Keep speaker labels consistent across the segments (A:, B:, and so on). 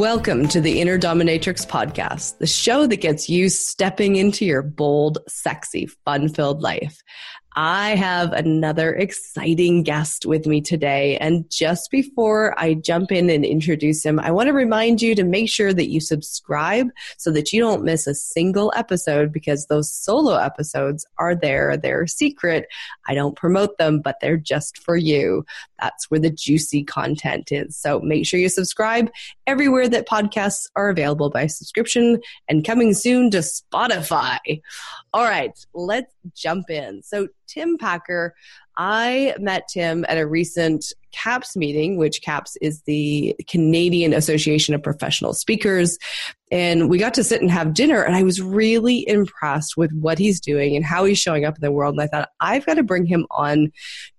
A: Welcome to the Inner Dominatrix podcast, the show that gets you stepping into your bold, sexy, fun filled life. I have another exciting guest with me today. And just before I jump in and introduce him, I want to remind you to make sure that you subscribe so that you don't miss a single episode because those solo episodes are there. They're secret. I don't promote them, but they're just for you. That's where the juicy content is. So make sure you subscribe everywhere that podcasts are available by subscription and coming soon to Spotify. All right, let's jump in. So, Tim Packer, I met Tim at a recent CAPS meeting, which CAPS is the Canadian Association of Professional Speakers. And we got to sit and have dinner, and I was really impressed with what he's doing and how he's showing up in the world. And I thought, I've got to bring him on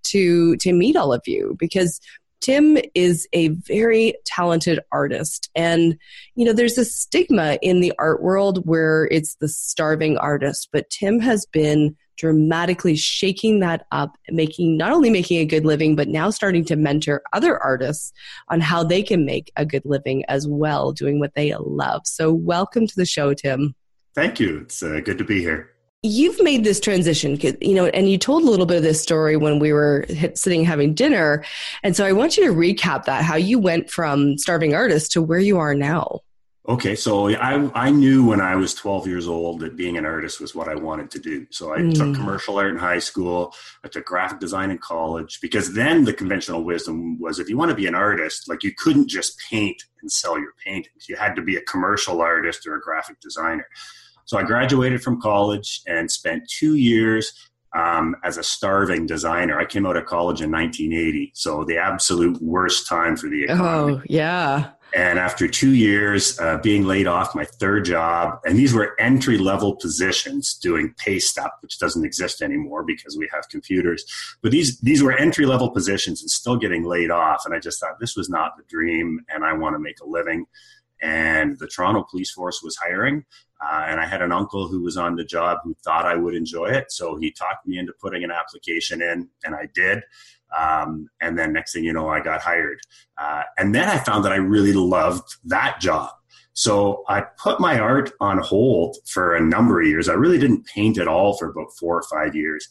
A: to, to meet all of you because Tim is a very talented artist. And, you know, there's a stigma in the art world where it's the starving artist, but Tim has been dramatically shaking that up, making not only making a good living, but now starting to mentor other artists on how they can make a good living as well, doing what they love. So, welcome to the show, Tim.
B: Thank you. It's uh, good to be here
A: you've made this transition you know and you told a little bit of this story when we were sitting having dinner. And so i want you to recap that how you went from starving artist to where you are now.
B: Okay so i i knew when i was 12 years old that being an artist was what i wanted to do. So i mm. took commercial art in high school. I took graphic design in college because then the conventional wisdom was if you want to be an artist like you couldn't just paint and sell your paintings. You had to be a commercial artist or a graphic designer so I graduated from college and spent two years um, as a starving designer. I came out of college in 1980, so the absolute worst time for the economy.
A: Oh, yeah.
B: And after two years uh, being laid off, my third job, and these were entry level positions doing paste-up, which doesn't exist anymore because we have computers. But these these were entry level positions and still getting laid off. And I just thought this was not the dream, and I want to make a living. And the Toronto Police Force was hiring. Uh, and I had an uncle who was on the job who thought I would enjoy it. So he talked me into putting an application in, and I did. Um, and then next thing you know, I got hired. Uh, and then I found that I really loved that job. So I put my art on hold for a number of years. I really didn't paint at all for about four or five years.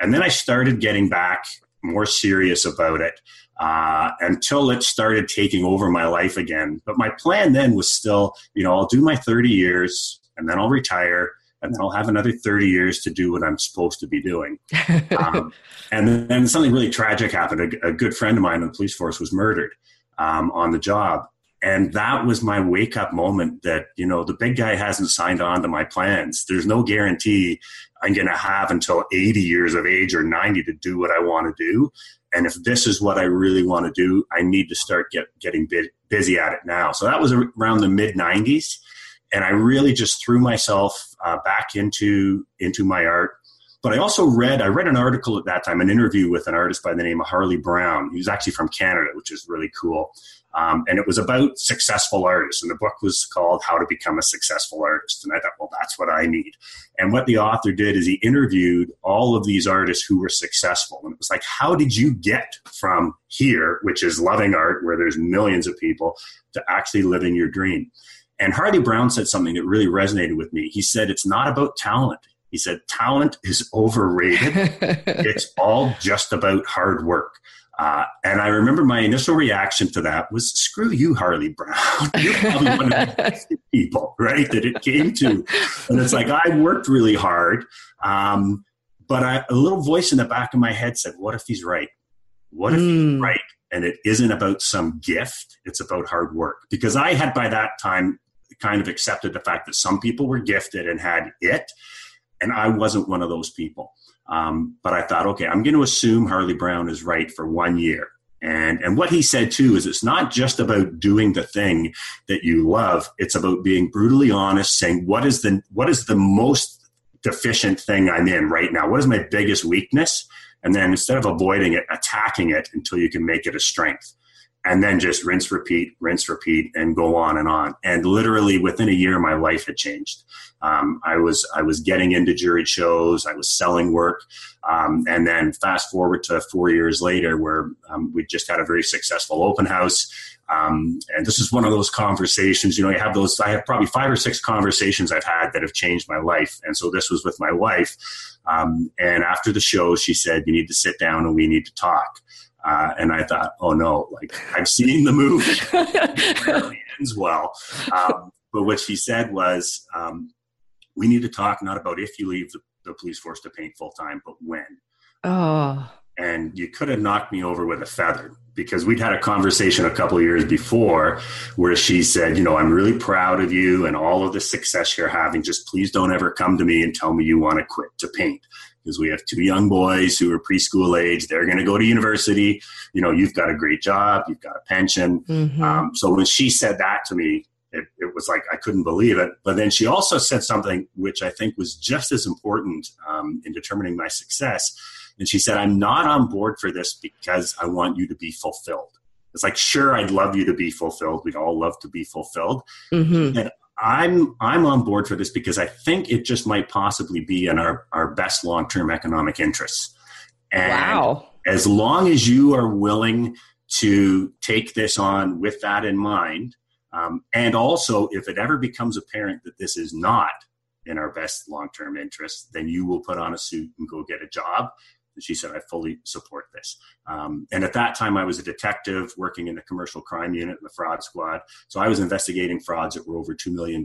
B: And then I started getting back more serious about it uh, until it started taking over my life again. But my plan then was still, you know, I'll do my 30 years and then I'll retire and then I'll have another 30 years to do what I'm supposed to be doing. um, and then something really tragic happened. A, a, good friend of mine in the police force was murdered um, on the job. And that was my wake up moment that, you know, the big guy hasn't signed on to my plans. There's no guarantee I'm going to have until 80 years of age or 90 to do what I want to do. And if this is what I really want to do, I need to start get, getting busy at it now. So that was around the mid 90s and I really just threw myself uh, back into into my art. But I also read I read an article at that time, an interview with an artist by the name of Harley Brown. He's actually from Canada, which is really cool. Um, and it was about successful artists. And the book was called How to Become a Successful Artist. And I thought, well, that's what I need. And what the author did is he interviewed all of these artists who were successful. And it was like, how did you get from here, which is loving art, where there's millions of people, to actually living your dream? And Harley Brown said something that really resonated with me. He said, It's not about talent. He said, Talent is overrated. it's all just about hard work. Uh, and I remember my initial reaction to that was, screw you, Harley Brown. You're probably one of the people, right, that it came to. And it's like, I worked really hard. Um, but I, a little voice in the back of my head said, what if he's right? What if mm. he's hmm. right? And it isn't about some gift, it's about hard work. Because I had by that time kind of accepted the fact that some people were gifted and had it, and I wasn't one of those people. Um, but I thought, okay, I'm going to assume Harley Brown is right for one year. And, and what he said too is it's not just about doing the thing that you love. It's about being brutally honest, saying what is the, what is the most deficient thing I'm in right now? What is my biggest weakness? And then instead of avoiding it, attacking it until you can make it a strength. And then just rinse, repeat, rinse, repeat, and go on and on. And literally within a year, my life had changed. Um, I was I was getting into juried shows. I was selling work, um, and then fast forward to four years later, where um, we just had a very successful open house. Um, and this is one of those conversations. You know, you have those. I have probably five or six conversations I've had that have changed my life. And so this was with my wife. Um, and after the show, she said, "You need to sit down and we need to talk." Uh, and I thought, oh no, like I've seen the movie, it ends well. Um, but what she said was, um, we need to talk not about if you leave the, the police force to paint full time, but when.
A: Oh.
B: And you could have knocked me over with a feather because we'd had a conversation a couple years before where she said, you know, I'm really proud of you and all of the success you're having. Just please don't ever come to me and tell me you want to quit to paint because we have two young boys who are preschool age. They're going to go to university. You know, you've got a great job, you've got a pension. Mm-hmm. Um, so when she said that to me, it, it, was like I couldn't believe it. But then she also said something which I think was just as important um, in determining my success. And she said, I'm not on board for this because I want you to be fulfilled. It's like, sure, I'd love you to be fulfilled. We'd all love to be fulfilled. Mm-hmm. And I'm I'm on board for this because I think it just might possibly be in our, our best long term economic interests. And
A: wow.
B: as long as you are willing to take this on with that in mind, um, and also if it ever becomes apparent that this is not in our best long term interests, then you will put on a suit and go get a job she said, I fully support this. Um, and at that time, I was a detective working in the commercial crime unit in the fraud squad. So I was investigating frauds that were over $2 million.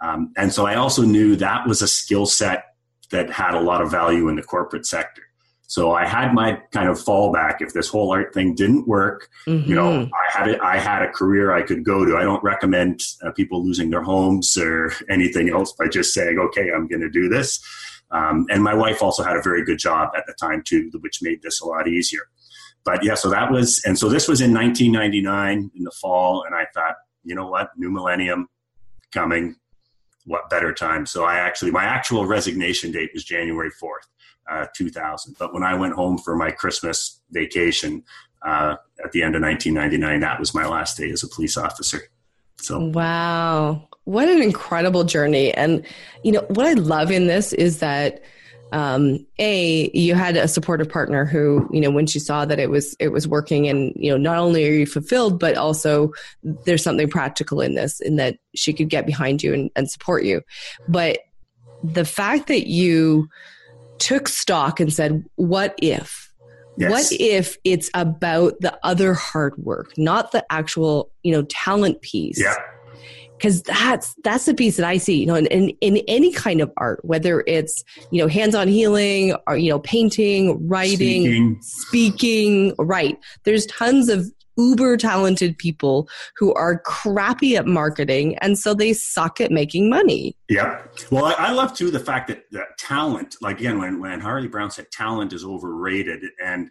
B: Um, and so I also knew that was a skill set that had a lot of value in the corporate sector. So I had my kind of fallback if this whole art thing didn't work. Mm-hmm. You know, mm-hmm. I had it. I had a career I could go to. I don't recommend uh, people losing their homes or anything else by just saying, "Okay, I'm going to do this." Um, and my wife also had a very good job at the time too, which made this a lot easier. But yeah, so that was, and so this was in 1999 in the fall, and I thought, you know what, new millennium coming, what better time? So I actually, my actual resignation date was January 4th, uh, 2000. But when I went home for my Christmas vacation uh, at the end of 1999, that was my last day as a police officer. So
A: wow, what an incredible journey! And you know what I love in this is that um, a you had a supportive partner who you know when she saw that it was it was working and you know not only are you fulfilled but also there's something practical in this in that she could get behind you and, and support you but the fact that you took stock and said what if Yes. What if it's about the other hard work, not the actual, you know, talent piece?
B: Yeah.
A: Because that's that's the piece that I see, you know, in, in, in any kind of art, whether it's you know hands-on healing or you know painting, writing, speaking. speaking, right? There's tons of uber talented people who are crappy at marketing and so they suck at making money
B: yeah well i, I love too the fact that, that talent like again when, when harley brown said talent is overrated and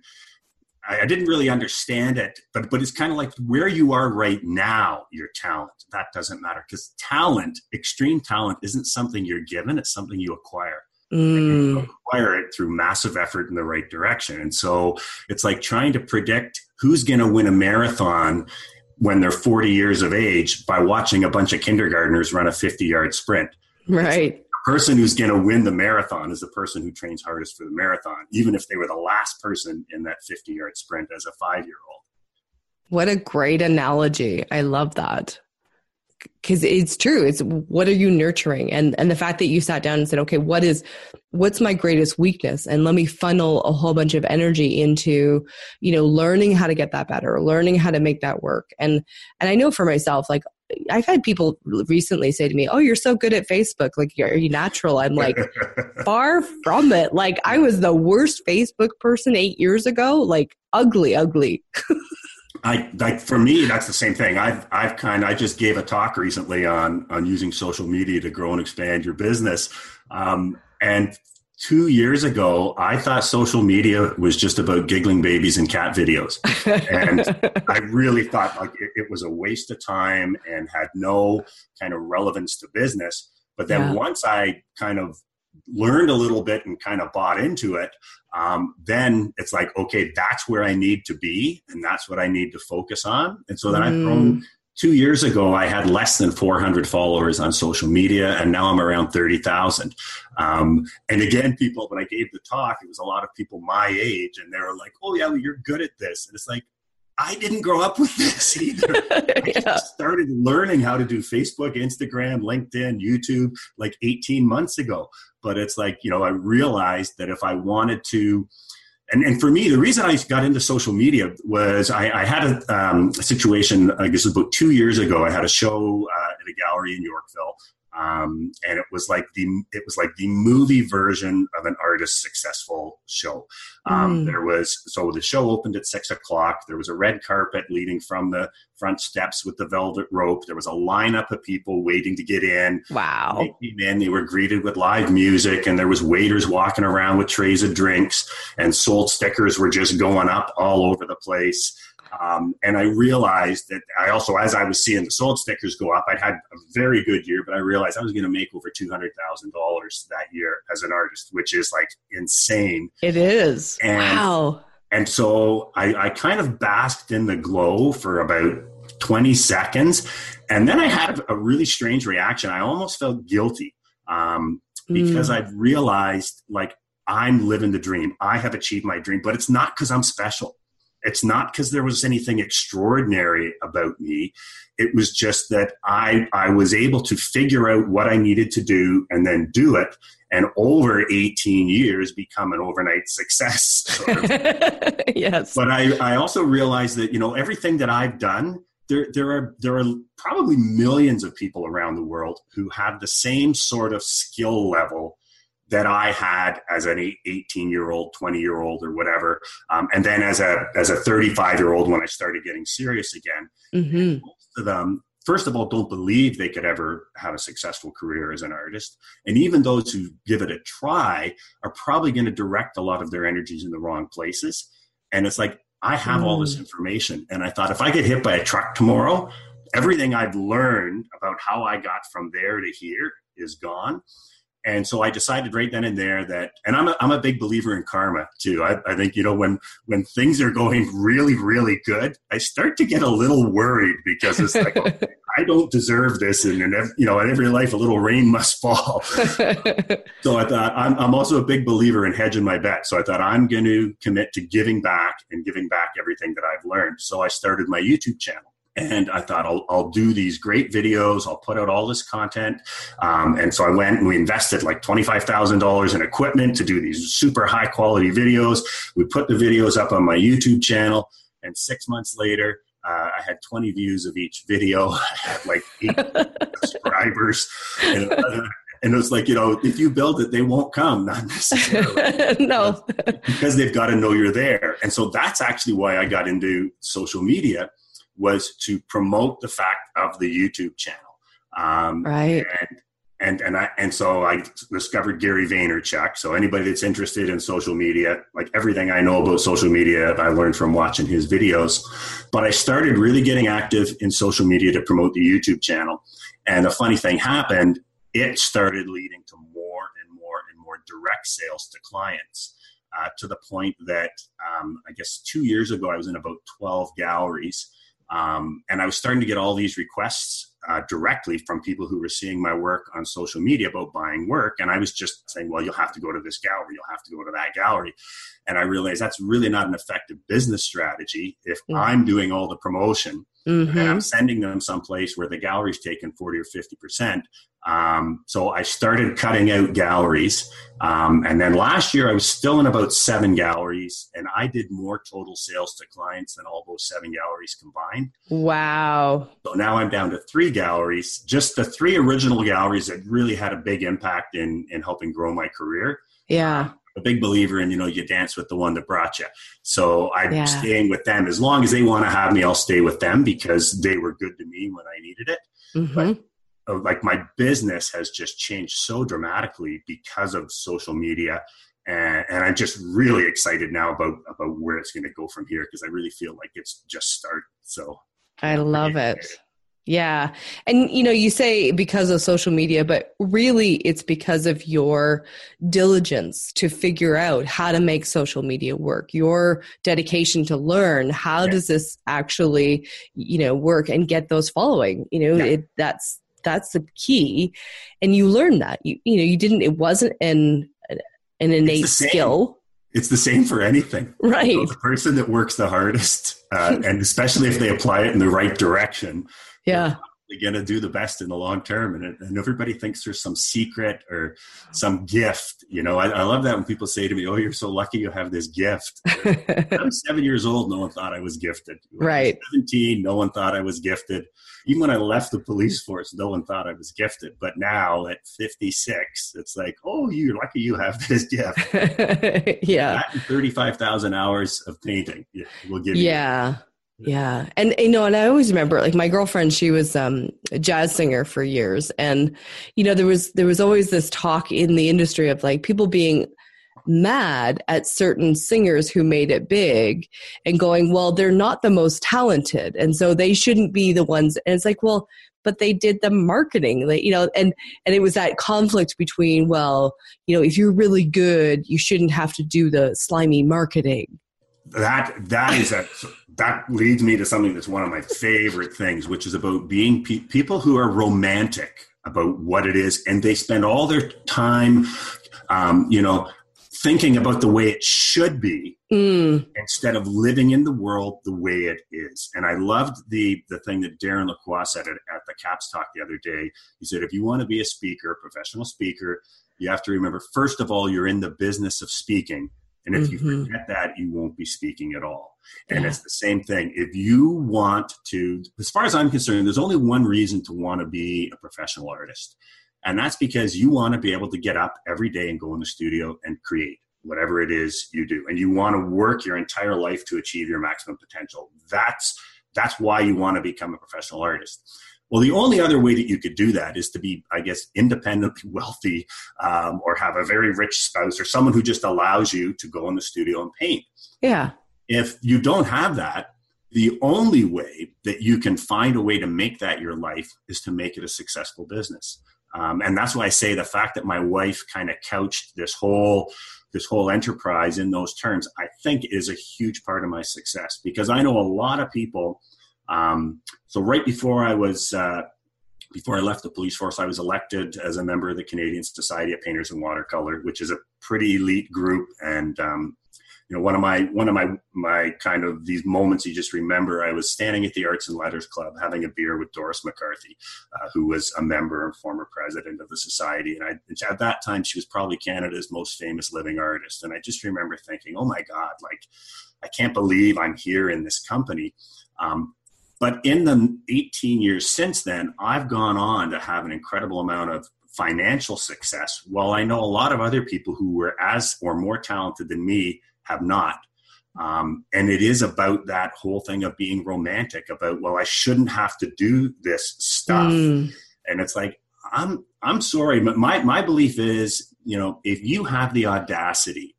B: I, I didn't really understand it but but it's kind of like where you are right now your talent that doesn't matter because talent extreme talent isn't something you're given it's something you acquire mm. acquire it through massive effort in the right direction. And so it's like trying to predict who's going to win a marathon when they're 40 years of age by watching a bunch of kindergartners run a 50 yard sprint.
A: Right.
B: Person who's going to win the marathon is the person who trains hardest for the marathon, even if they were the last person in that 50 yard sprint as a five year old.
A: What a great analogy. I love that. Because it's true. It's what are you nurturing? And and the fact that you sat down and said okay what is what's my greatest weakness? And let me funnel a whole bunch of energy into you know learning how to get that better learning how to make that work. And and i know for myself like I've had people recently say to me, "Oh, you're so good at Facebook. Like, are you natural?" I'm like, far from it. Like, I was the worst Facebook person eight years ago. Like, ugly, ugly.
B: I like for me that's the same thing. I've I've kind I just gave a talk recently on on using social media to grow and expand your business. Um, and two years ago, I thought social media was just about giggling babies and cat videos, and I really thought like it, it, was a waste of time and had no kind of relevance to business. But then yeah. once I kind of learned a little bit and kind of bought into it, um, then it's like, okay, that's where I need to be, and that's what I need to focus on. And so then mm. I've grown. Two years ago, I had less than 400 followers on social media, and now I'm around 30,000. Um, and again, people, when I gave the talk, it was a lot of people my age, and they were like, "Oh yeah, well, you're good at this." And it's like, I didn't grow up with this either. I yeah. started learning how to do Facebook, Instagram, LinkedIn, YouTube like 18 months ago. But it's like, you know, I realized that if I wanted to, and, and for me, the reason I got into social media was I, I had a, um, a, situation, I guess about two years ago. I had a show uh, at a gallery in Yorkville um, and it was like the it was like the movie version of an artist's successful show. Um, mm. There was so the show opened at six o'clock. There was a red carpet leading from the front steps with the velvet rope. There was a lineup of people waiting to get in.
A: Wow!
B: They came in. They were greeted with live music, and there was waiters walking around with trays of drinks, and sold stickers were just going up all over the place. Um, and I realized that I also, as I was seeing the sold stickers go up, I had a very good year, but I realized I was going to make over $200,000 that year as an artist, which is like insane.
A: It is. And, wow.
B: And so I, I kind of basked in the glow for about 20 seconds. And then I had a really strange reaction. I almost felt guilty um, because mm. I've realized like I'm living the dream. I have achieved my dream, but it's not because I'm special. It's not because there was anything extraordinary about me. It was just that I, I was able to figure out what I needed to do and then do it. And over 18 years, become an overnight success. Sort of.
A: yes.
B: But I, I also realized that, you know, everything that I've done, there, there are there are probably millions of people around the world who have the same sort of skill level that I had as an 18 year old, 20 year old, or whatever, um, and then as a as a 35 year old when I started getting serious again. Mm-hmm. Most of them, first of all, don't believe they could ever have a successful career as an artist, and even those who give it a try are probably going to direct a lot of their energies in the wrong places. And it's like I have mm. all this mm. information, and I thought if I get hit by a truck tomorrow, everything I've learned about how I got from there to here is gone and so I decided right then and there that, and I'm a, I'm a big believer in karma too. I, I think, you know, when, when things are going really, really good, I start to get a little worried because it's like, I don't deserve this. And, and every, you know, in every life, a little rain must fall. so I thought, I'm, I'm also a big believer in hedging my bet. So I thought I'm going to commit to giving back and giving back everything that I've learned. So I started my YouTube channel and I thought I'll, I'll do these great videos. I'll put out all this content. Um, and so I went and we invested like $25,000 in equipment to do these super high quality videos. We put the videos up on my YouTube channel. And six months later, uh, I had 20 views of each video. I had like eight subscribers. And, uh, and it was like, you know, if you build it, they won't come, not necessarily.
A: no.
B: because they've got to know you're there. And so that's actually why I got into social media was to promote the fact of the YouTube channel.
A: Um, right.
B: And, and and I and so I discovered Gary Vaynerchuk. So anybody that's interested in social media, like everything I know about social media, I learned from watching his videos. But I started really getting active in social media to promote the YouTube channel. And a funny thing happened. It started leading to more and more and more direct sales to clients. Uh, to the point that um, I guess two years ago I was in about 12 galleries um, and I was starting to get all these requests uh, directly from people who were seeing my work on social media about buying work. And I was just saying, well, you'll have to go to this gallery, you'll have to go to that gallery. And I realized that's really not an effective business strategy if mm-hmm. I'm doing all the promotion mm-hmm. and I'm sending them someplace where the gallery's taken 40 or 50%. Um, so I started cutting out galleries. Um, and then last year I was still in about seven galleries and I did more total sales to clients than all those seven galleries combined.
A: Wow.
B: So now I'm down to three galleries, just the three original galleries that really had a big impact in, in helping grow my career.
A: Yeah.
B: Um, a big believer in, you know, you dance with the one that brought you. So I'm yeah. staying with them. As long as they want to have me, I'll stay with them because they were good to me when I needed it. Mm-hmm. But uh, like my business has just changed so dramatically because of social media. And, and I'm just really excited now about, about where it's going to go from here because I really feel like it's just started. So
A: I love it. Yeah. And you know, you say because of social media, but really it's because of your diligence to figure out how to make social media work, your dedication to learn how yeah. does this actually, you know, work and get those following. You know, yeah. it, that's that's the key. And you learn that. You you know, you didn't it wasn't an an innate skill.
B: It's the same for anything.
A: Right. So
B: the person that works the hardest, uh, and especially if they apply it in the right direction,
A: yeah.
B: We're going to do the best in the long term and, and everybody thinks there's some secret or some gift you know? I, I, love that when people say to me oh you're so lucky you have this gift. I'm seven years old no one thought i was gifted.
A: Right.
B: 17 no one thought i was gifted. Even when i left the police force no one thought i was gifted. But now at 56 it's like oh you're lucky you have this gift.
A: Yeah.
B: 35000 hours of painting will give
A: you yeah yeah. And you know, and I always remember like my girlfriend, she was um, a jazz singer for years. And, you know, there was there was always this talk in the industry of like people being mad at certain singers who made it big and going, well, they're not the most talented. And so they shouldn't be the ones. And it's like, well, but they did the marketing you know and and it was that conflict between well you know if you're really good you shouldn't have to do the slimy marketing
B: that that is a that leads me to something that's one of my favorite things, which is about being pe- people who are romantic about what it is, and they spend all their time, um, you know, thinking about the way it should be mm. instead of living in the world the way it is. And I loved the the thing that Darren Lacroix said at, at the Caps Talk the other day. He said, if you want to be a speaker, a professional speaker, you have to remember first of all, you're in the business of speaking and if mm-hmm. you forget that, you won't be speaking at all. And yeah. it's the same thing. If you want to, as far as I'm concerned, there's only one reason to want to be a professional artist. And that's because you want to be able to get up every day and go in the studio and create whatever it is you do. And you want to work your entire life to achieve your maximum potential. That's that's why you want to become a professional artist. Well, the only other way that you could do that is to be, I guess, independently wealthy um, or have a very rich spouse or someone who just allows you to go in the studio and paint.
A: Yeah.
B: If you don't have that, the only way that you can find a way to make that your life is to make it a successful business. Um, and that's why I say the fact that my wife kind of couched this whole this whole enterprise in those terms, I think is a huge part of my success because I know a lot of people um, so right before I was uh, before I left the police force, I was elected as a member of the Canadian Society of Painters and Watercolor, which is a pretty elite group. And um, you know, one of my one of my my kind of these moments you just remember. I was standing at the Arts and Letters Club having a beer with Doris McCarthy, uh, who was a member and former president of the society. And I, at that time, she was probably Canada's most famous living artist. And I just remember thinking, "Oh my God! Like, I can't believe I'm here in this company." Um, but in the 18 years since then, I've gone on to have an incredible amount of financial success. While I know a lot of other people who were as or more talented than me have not. Um, and it is about that whole thing of being romantic about, well, I shouldn't have to do this stuff. Mm. And it's like, I'm, I'm sorry, but my, my belief is, you know, if you have the audacity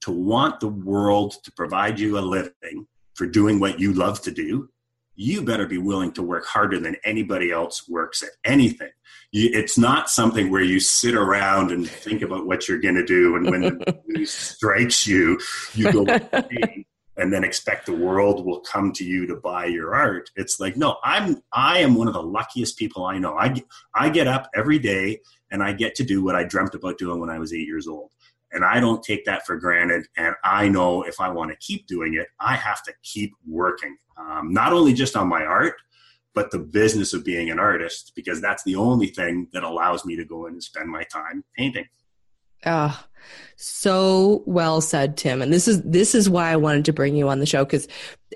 B: to want the world to provide you a living for doing what you love to do, you better be willing to work harder than anybody else works at anything. You, it's not something where you sit around and think about what you're going to do, and when the news strikes you, you go and then expect the world will come to you to buy your art. It's like no, I'm I am one of the luckiest people I know. I I get up every day and I get to do what I dreamt about doing when I was eight years old. And I don't take that for granted. And I know if I want to keep doing it, I have to keep working um, not only just on my art, but the business of being an artist, because that's the only thing that allows me to go in and spend my time painting.
A: Ah, oh, so well said, Tim. And this is this is why I wanted to bring you on the show because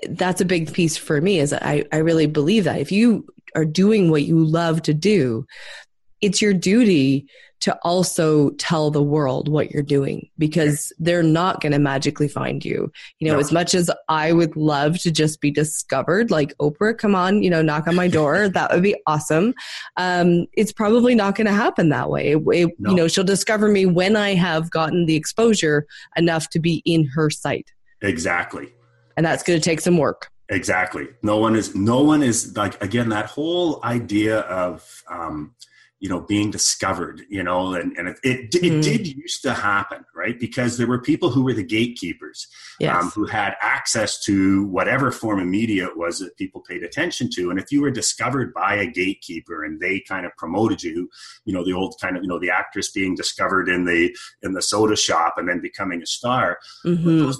A: that's a big piece for me. Is I I really believe that if you are doing what you love to do, it's your duty to also tell the world what you're doing because they're not going to magically find you. You know, no. as much as I would love to just be discovered, like Oprah, come on, you know, knock on my door. that would be awesome. Um, it's probably not going to happen that way. It, it, no. You know, she'll discover me when I have gotten the exposure enough to be in her sight.
B: Exactly.
A: And that's going to take some work.
B: Exactly. No one is. No one is like again that whole idea of um, you know being discovered. You know, and and it it, mm. it did used to happen, right? Because there were people who were the gatekeepers,
A: yes. um,
B: who had access to whatever form of media it was that people paid attention to. And if you were discovered by a gatekeeper and they kind of promoted you, you know, the old kind of you know the actress being discovered in the in the soda shop and then becoming a star. Mm-hmm.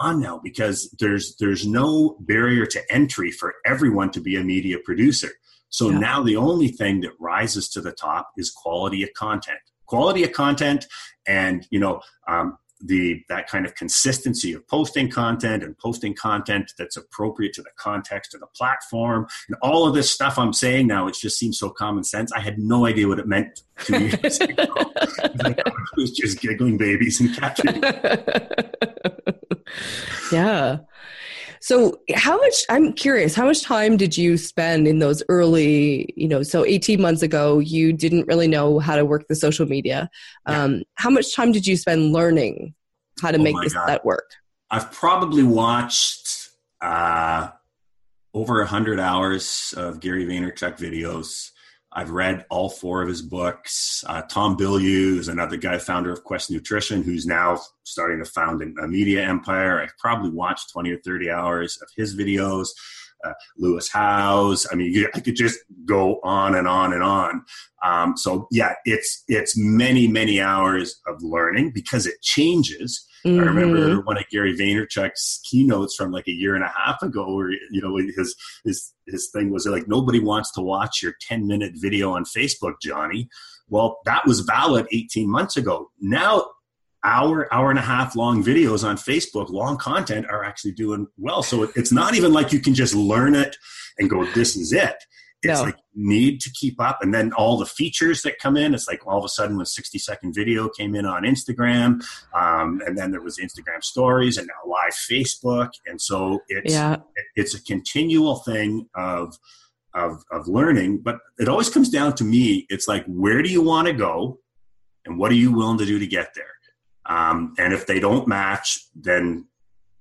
B: Gone now because there's there's no barrier to entry for everyone to be a media producer. So yeah. now the only thing that rises to the top is quality of content, quality of content, and you know um, the that kind of consistency of posting content and posting content that's appropriate to the context of the platform and all of this stuff I'm saying now. It just seems so common sense. I had no idea what it meant to me. I was just giggling babies and catching.
A: yeah. So, how much, I'm curious, how much time did you spend in those early, you know, so 18 months ago, you didn't really know how to work the social media. Yeah. Um, how much time did you spend learning how to oh make this, that work?
B: I've probably watched uh, over 100 hours of Gary Vaynerchuk videos. I've read all four of his books. Uh, Tom Bilyeu is another guy, founder of Quest Nutrition, who's now starting to found a media empire. I've probably watched 20 or 30 hours of his videos. Uh, Lewis Howes. I mean, I could just go on and on and on. Um, so yeah, it's it's many many hours of learning because it changes. Mm-hmm. I remember one of Gary Vaynerchuk's keynotes from like a year and a half ago, where you know his his his thing was like nobody wants to watch your ten minute video on Facebook, Johnny. Well, that was valid 18 months ago. Now hour, hour and a half long videos on Facebook, long content are actually doing well. So it's not even like you can just learn it and go, this is it. It's no. like need to keep up. And then all the features that come in, it's like all of a sudden when 60 second video came in on Instagram, um, and then there was Instagram stories and now live Facebook. And so it's, yeah. it's a continual thing of, of, of learning, but it always comes down to me. It's like, where do you want to go? And what are you willing to do to get there? Um, and if they don't match, then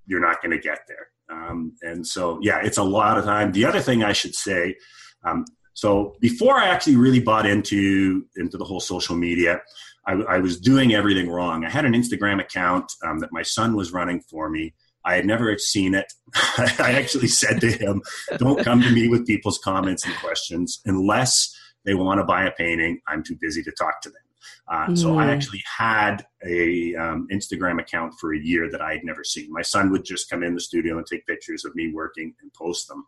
B: you're not going to get there. Um, and so, yeah, it's a lot of time. The other thing I should say, um, so before I actually really bought into into the whole social media, I, I was doing everything wrong. I had an Instagram account um, that my son was running for me. I had never seen it. I actually said to him, "Don't come to me with people's comments and questions unless they want to buy a painting. I'm too busy to talk to them." Uh, mm. So I mm. actually had a um, Instagram account for a year that I had never seen. My son would just come in the studio and take pictures of me working and post them.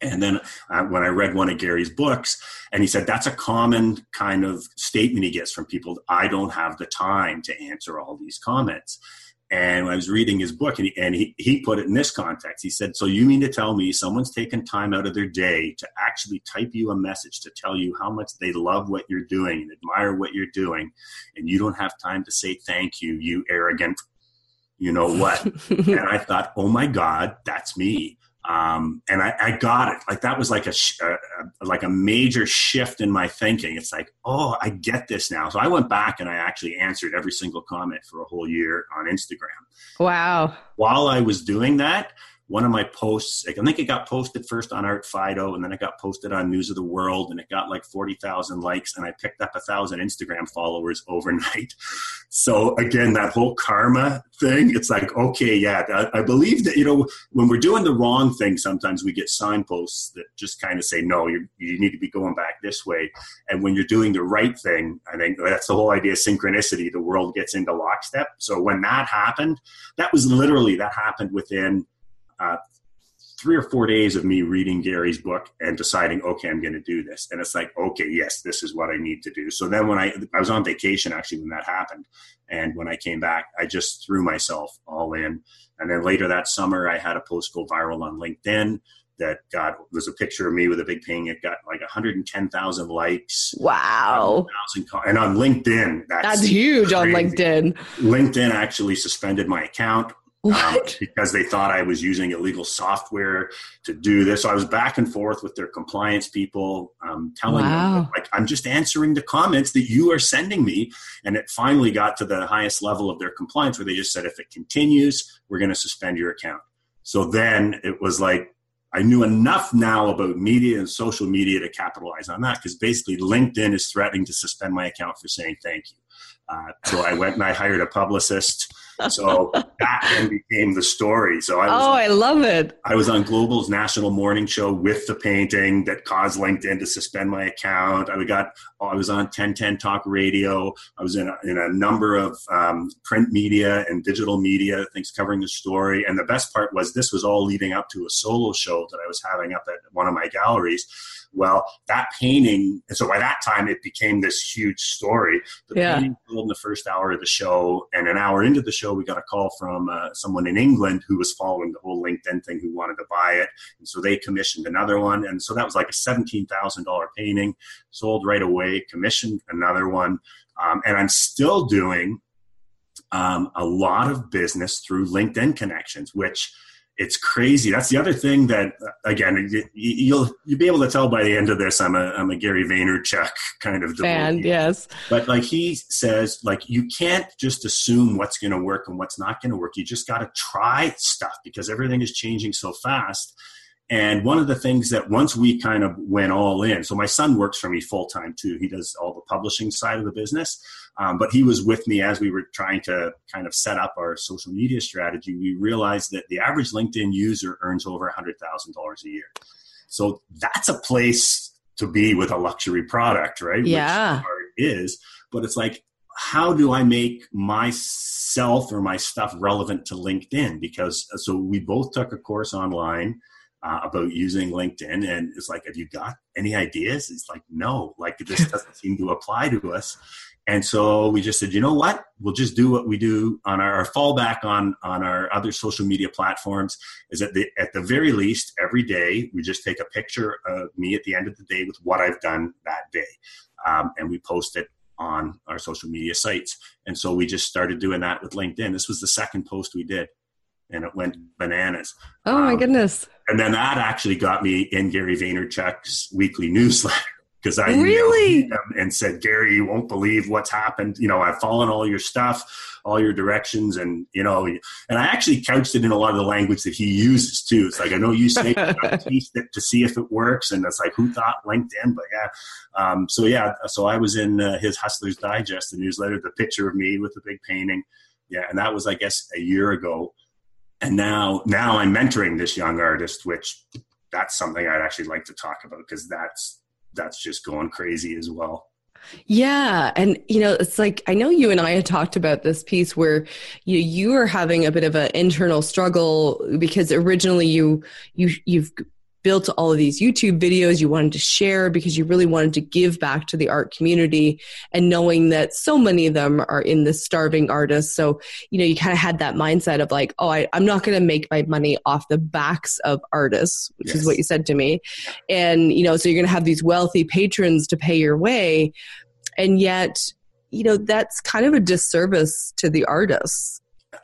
B: And then uh, when I read one of Gary's books, and he said that's a common kind of statement he gets from people I don't have the time to answer all these comments. And I was reading his book, and, he, and he, he put it in this context. He said, So you mean to tell me someone's taken time out of their day to actually type you a message to tell you how much they love what you're doing and admire what you're doing, and you don't have time to say thank you, you arrogant, you know what? and I thought, Oh my God, that's me um, and I, I, got it. Like that was like a, a, a, like a major shift in my thinking. It's like, oh, I get this now. So I went back and I actually answered every single comment for a whole year on Instagram.
A: Wow!
B: While I was doing that, one of my posts, I think it got posted first on Art Fido, and then it got posted on News of the World, and it got like 40,000 likes, and I picked up a thousand Instagram followers overnight. So again, that whole karma thing, it's like, okay, yeah, I, I believe that, you know, when we're doing the wrong thing, sometimes we get signposts that just kind of say, no, you you need to be going back this way. And when you're doing the right thing, I think that's the whole idea of synchronicity. The world gets into lockstep. So when that happened, that was literally, that happened within uh, three or four days of me reading Gary's book and deciding, okay, I'm going to do this. And it's like, okay, yes, this is what I need to do. So then when I, I was on vacation actually when that happened. And when I came back, I just threw myself all in. And then later that summer, I had a post go viral on LinkedIn that got was a picture of me with a big ping. It got like 110,000 likes.
A: Wow.
B: and on LinkedIn,
A: that's, that's huge crazy. on LinkedIn.
B: LinkedIn actually suspended my account um, because they thought I was using illegal software to do this. So I was back and forth with their compliance people, um, telling wow. them, that, like, I'm just answering the comments that you are sending me. And it finally got to the highest level of their compliance where they just said, if it continues, we're going to suspend your account. So then it was like, I knew enough now about media and social media to capitalize on that because basically LinkedIn is threatening to suspend my account for saying thank you. Uh, so I went and I hired a publicist. So that then became the story. So I
A: was, oh, I love it.
B: I was on Global's national morning show with the painting that caused LinkedIn to suspend my account. I got I was on 1010 Talk Radio. I was in a, in a number of um, print media and digital media things covering the story. And the best part was this was all leading up to a solo show that I was having up at one of my galleries well, that painting, and so by that time it became this huge story. The yeah. painting sold in the first hour of the show, and an hour into the show, we got a call from uh, someone in England who was following the whole LinkedIn thing who wanted to buy it. And so they commissioned another one. And so that was like a $17,000 painting, sold right away, commissioned another one. Um, and I'm still doing um, a lot of business through LinkedIn connections, which it's crazy. That's the other thing that again you'll you'll be able to tell by the end of this. I'm a I'm a Gary Vaynerchuk kind of
A: fan. Yes,
B: but like he says, like you can't just assume what's going to work and what's not going to work. You just got to try stuff because everything is changing so fast. And one of the things that once we kind of went all in, so my son works for me full time too. He does all the publishing side of the business, um, but he was with me as we were trying to kind of set up our social media strategy. We realized that the average LinkedIn user earns over $100,000 a year. So that's a place to be with a luxury product, right?
A: Yeah.
B: Which is, but it's like, how do I make myself or my stuff relevant to LinkedIn? Because so we both took a course online uh, about using LinkedIn. And it's like, have you got any ideas? It's like, no, like this doesn't seem to apply to us. And so we just said, you know what? We'll just do what we do on our, our fallback on on our other social media platforms. Is that the at the very least every day we just take a picture of me at the end of the day with what I've done that day, um, and we post it on our social media sites. And so we just started doing that with LinkedIn. This was the second post we did and it went bananas.
A: Oh my um, goodness!
B: And then that actually got me in Gary Vaynerchuk's weekly newsletter because I
A: really
B: him and said, Gary, you won't believe what's happened. You know, I've followed all your stuff, all your directions, and you know, and I actually couched it in a lot of the language that he uses too. It's like I know you say it to see if it works, and it's like who thought LinkedIn, but yeah. Um, so yeah, so I was in uh, his Hustlers Digest, the newsletter, the picture of me with the big painting. Yeah, and that was I guess a year ago and now now i'm mentoring this young artist which that's something i'd actually like to talk about because that's that's just going crazy as well
A: yeah. And, you know, it's like, I know you and I had talked about this piece where you, you were having a bit of an internal struggle because originally you, you, you've built all of these YouTube videos you wanted to share because you really wanted to give back to the art community and knowing that so many of them are in the starving artists. So, you know, you kind of had that mindset of like, oh, I, am not going to make my money off the backs of artists, which yes. is what you said to me. And, you know, so you're going to have these wealthy patrons to pay your way. And yet, you know, that's kind of a disservice to the artists.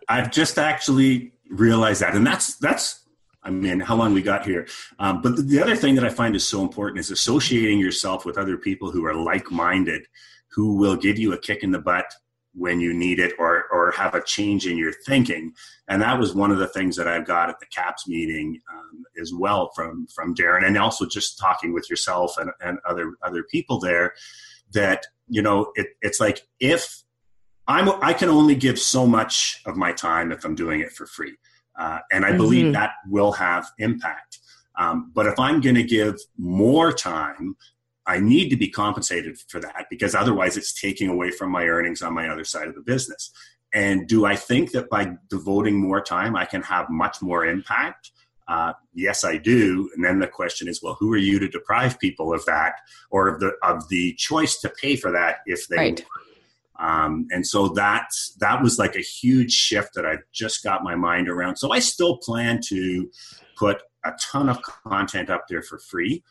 B: I've just actually realized that. And that's, that's, I mean, how long we got here. Um, but the, the other thing that I find is so important is associating yourself with other people who are like minded, who will give you a kick in the butt when you need it or, or have a change in your thinking. And that was one of the things that I've got at the CAPS meeting um, as well from, from Darren and also just talking with yourself and, and other, other people there that, you know, it, it's like if I'm, I can only give so much of my time if I'm doing it for free. Uh, and I mm-hmm. believe that will have impact. Um, but if I'm going to give more time, I need to be compensated for that because otherwise it's taking away from my earnings on my other side of the business. And do I think that by devoting more time, I can have much more impact? Uh, yes, I do. And then the question is, well, who are you to deprive people of that or of the of the choice to pay for that if they
A: right.
B: Um, and so that's that was like a huge shift that I just got my mind around. So I still plan to put a ton of content up there for free.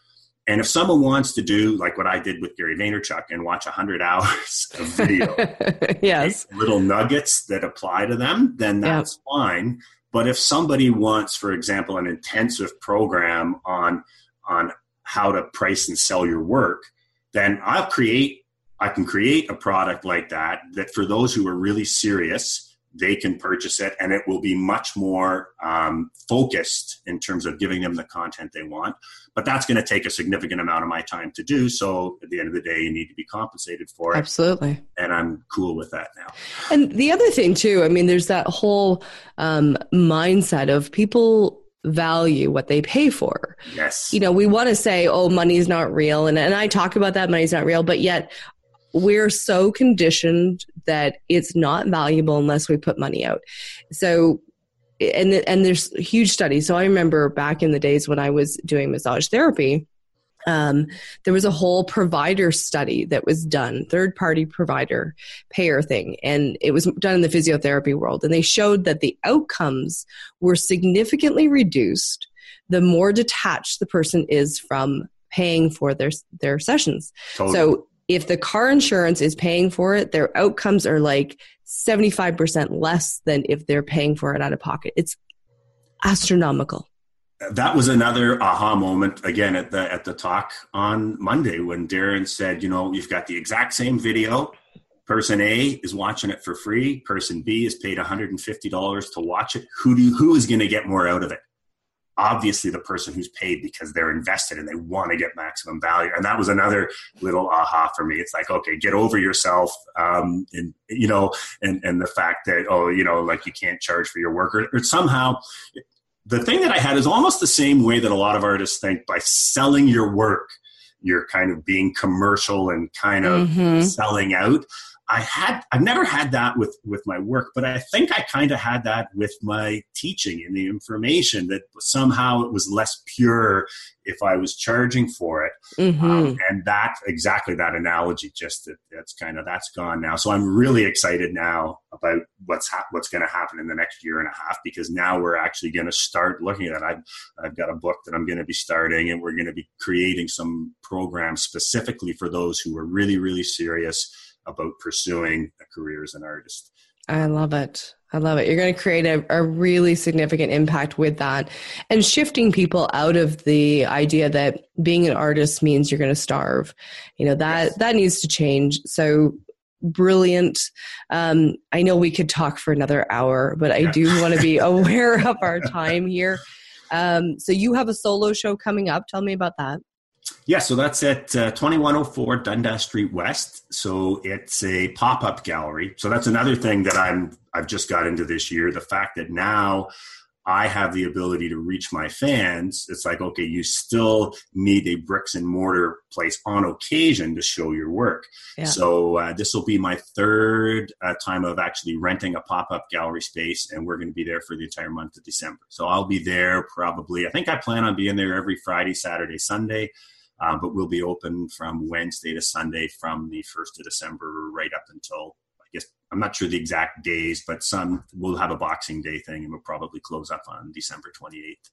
B: And if someone wants to do like what I did with Gary Vaynerchuk and watch 100 hours of video,
A: yes,
B: little nuggets that apply to them, then that's fine. But if somebody wants, for example, an intensive program on on how to price and sell your work, then I'll create I can create a product like that that for those who are really serious they can purchase it and it will be much more um, focused in terms of giving them the content they want but that's going to take a significant amount of my time to do so at the end of the day you need to be compensated for it
A: absolutely
B: and i'm cool with that now
A: and the other thing too i mean there's that whole um, mindset of people value what they pay for.
B: Yes.
A: You know, we want to say, oh, money's not real. And, and I talk about that money's not real, but yet we're so conditioned that it's not valuable unless we put money out. So and and there's huge studies. So I remember back in the days when I was doing massage therapy, um, there was a whole provider study that was done, third party provider payer thing, and it was done in the physiotherapy world, and they showed that the outcomes were significantly reduced the more detached the person is from paying for their their sessions. Totally. So if the car insurance is paying for it, their outcomes are like 75% less than if they're paying for it out of pocket. It's astronomical.
B: That was another aha moment again at the at the talk on Monday when Darren said, you know, you've got the exact same video. Person A is watching it for free. Person B is paid $150 to watch it. Who do who is going to get more out of it? Obviously the person who's paid because they're invested and they want to get maximum value. And that was another little aha for me. It's like, okay, get over yourself. Um, and, you know, and, and the fact that, oh, you know, like you can't charge for your work or, or somehow the thing that I had is almost the same way that a lot of artists think by selling your work, you're kind of being commercial and kind of mm-hmm. selling out. I had I've never had that with with my work, but I think I kind of had that with my teaching and the information that somehow it was less pure if I was charging for it. Mm-hmm. Um, and that exactly that analogy, just that that's kind of that's gone now. So I'm really excited now about what's ha- what's going to happen in the next year and a half because now we're actually going to start looking at. It. I've I've got a book that I'm going to be starting, and we're going to be creating some programs specifically for those who are really really serious about pursuing a career as an artist.
A: I love it. I love it. You're going to create a, a really significant impact with that and shifting people out of the idea that being an artist means you're going to starve. You know, that, yes. that needs to change. So brilliant. Um, I know we could talk for another hour, but I do want to be aware of our time here. Um, so you have a solo show coming up. Tell me about that.
B: Yeah, so that's at uh, 2104 Dundas Street West. So it's a pop up gallery. So that's another thing that I'm I've just got into this year. The fact that now I have the ability to reach my fans. It's like okay, you still need a bricks and mortar place on occasion to show your work. Yeah. So uh, this will be my third uh, time of actually renting a pop up gallery space, and we're going to be there for the entire month of December. So I'll be there probably. I think I plan on being there every Friday, Saturday, Sunday. Um, but we'll be open from Wednesday to Sunday from the 1st of December right up until, I guess, I'm not sure the exact days, but some we'll have a Boxing Day thing and we'll probably close up on December 28th.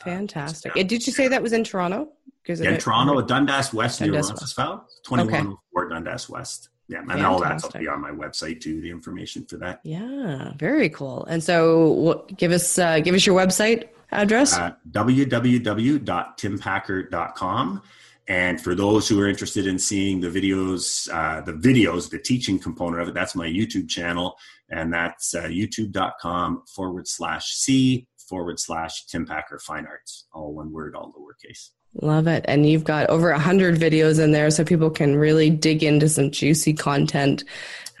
A: Uh, Fantastic. Uh, did you say that was in Toronto?
B: Yeah, in Toronto, at Dundas West Dundas near Roncesvalles, 2104 okay. Dundas West. Yeah, and Fantastic. all that's will be on my website too. The information for that.
A: Yeah, very cool. And so, what, give us uh, give us your website address. Uh,
B: www.timpacker.com. And for those who are interested in seeing the videos, uh, the videos, the teaching component of it, that's my YouTube channel. And that's uh, youtube.com forward slash C forward slash Tim Packer Fine Arts. All one word, all lowercase.
A: Love it. And you've got over a hundred videos in there so people can really dig into some juicy content.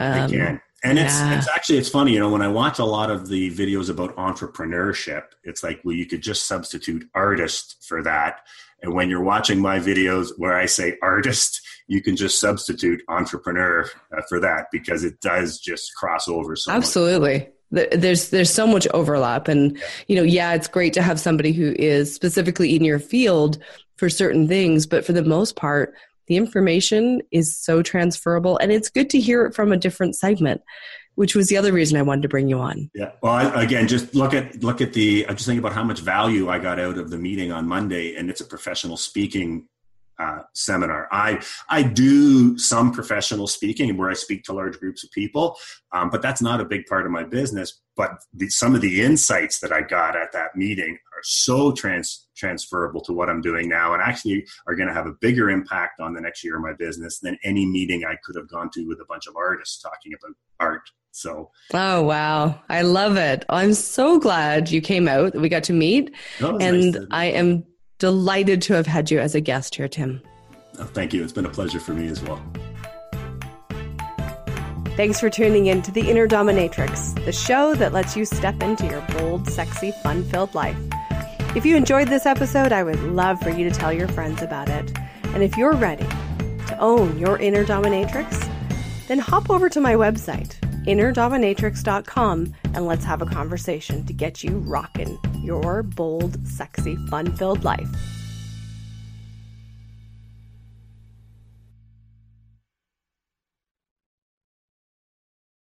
B: Um, they can. And it's, yeah. it's actually, it's funny, you know, when I watch a lot of the videos about entrepreneurship, it's like, well, you could just substitute artist for that and when you're watching my videos where I say artist, you can just substitute entrepreneur uh, for that because it does just cross over so
A: Absolutely. Much. There's there's so much overlap, and you know, yeah, it's great to have somebody who is specifically in your field for certain things, but for the most part, the information is so transferable, and it's good to hear it from a different segment which was the other reason I wanted to bring you on.
B: Yeah. Well, I, again, just look at look at the. I'm just thinking about how much value I got out of the meeting on Monday, and it's a professional speaking uh, seminar. I I do some professional speaking where I speak to large groups of people, um, but that's not a big part of my business. But the, some of the insights that I got at that meeting are so trans transferable to what I'm doing now, and actually are going to have a bigger impact on the next year of my business than any meeting I could have gone to with a bunch of artists talking about art So,
A: oh wow, I love it. I'm so glad you came out. We got to meet, and nice I am delighted to have had you as a guest here, Tim.
B: Oh, thank you. It's been a pleasure for me as well.
A: Thanks for tuning in to The Inner Dominatrix, the show that lets you step into your bold, sexy, fun filled life. If you enjoyed this episode, I would love for you to tell your friends about it. And if you're ready to own your inner dominatrix, then hop over to my website, innerdominatrix.com, and let's have a conversation to get you rocking your bold, sexy, fun filled life.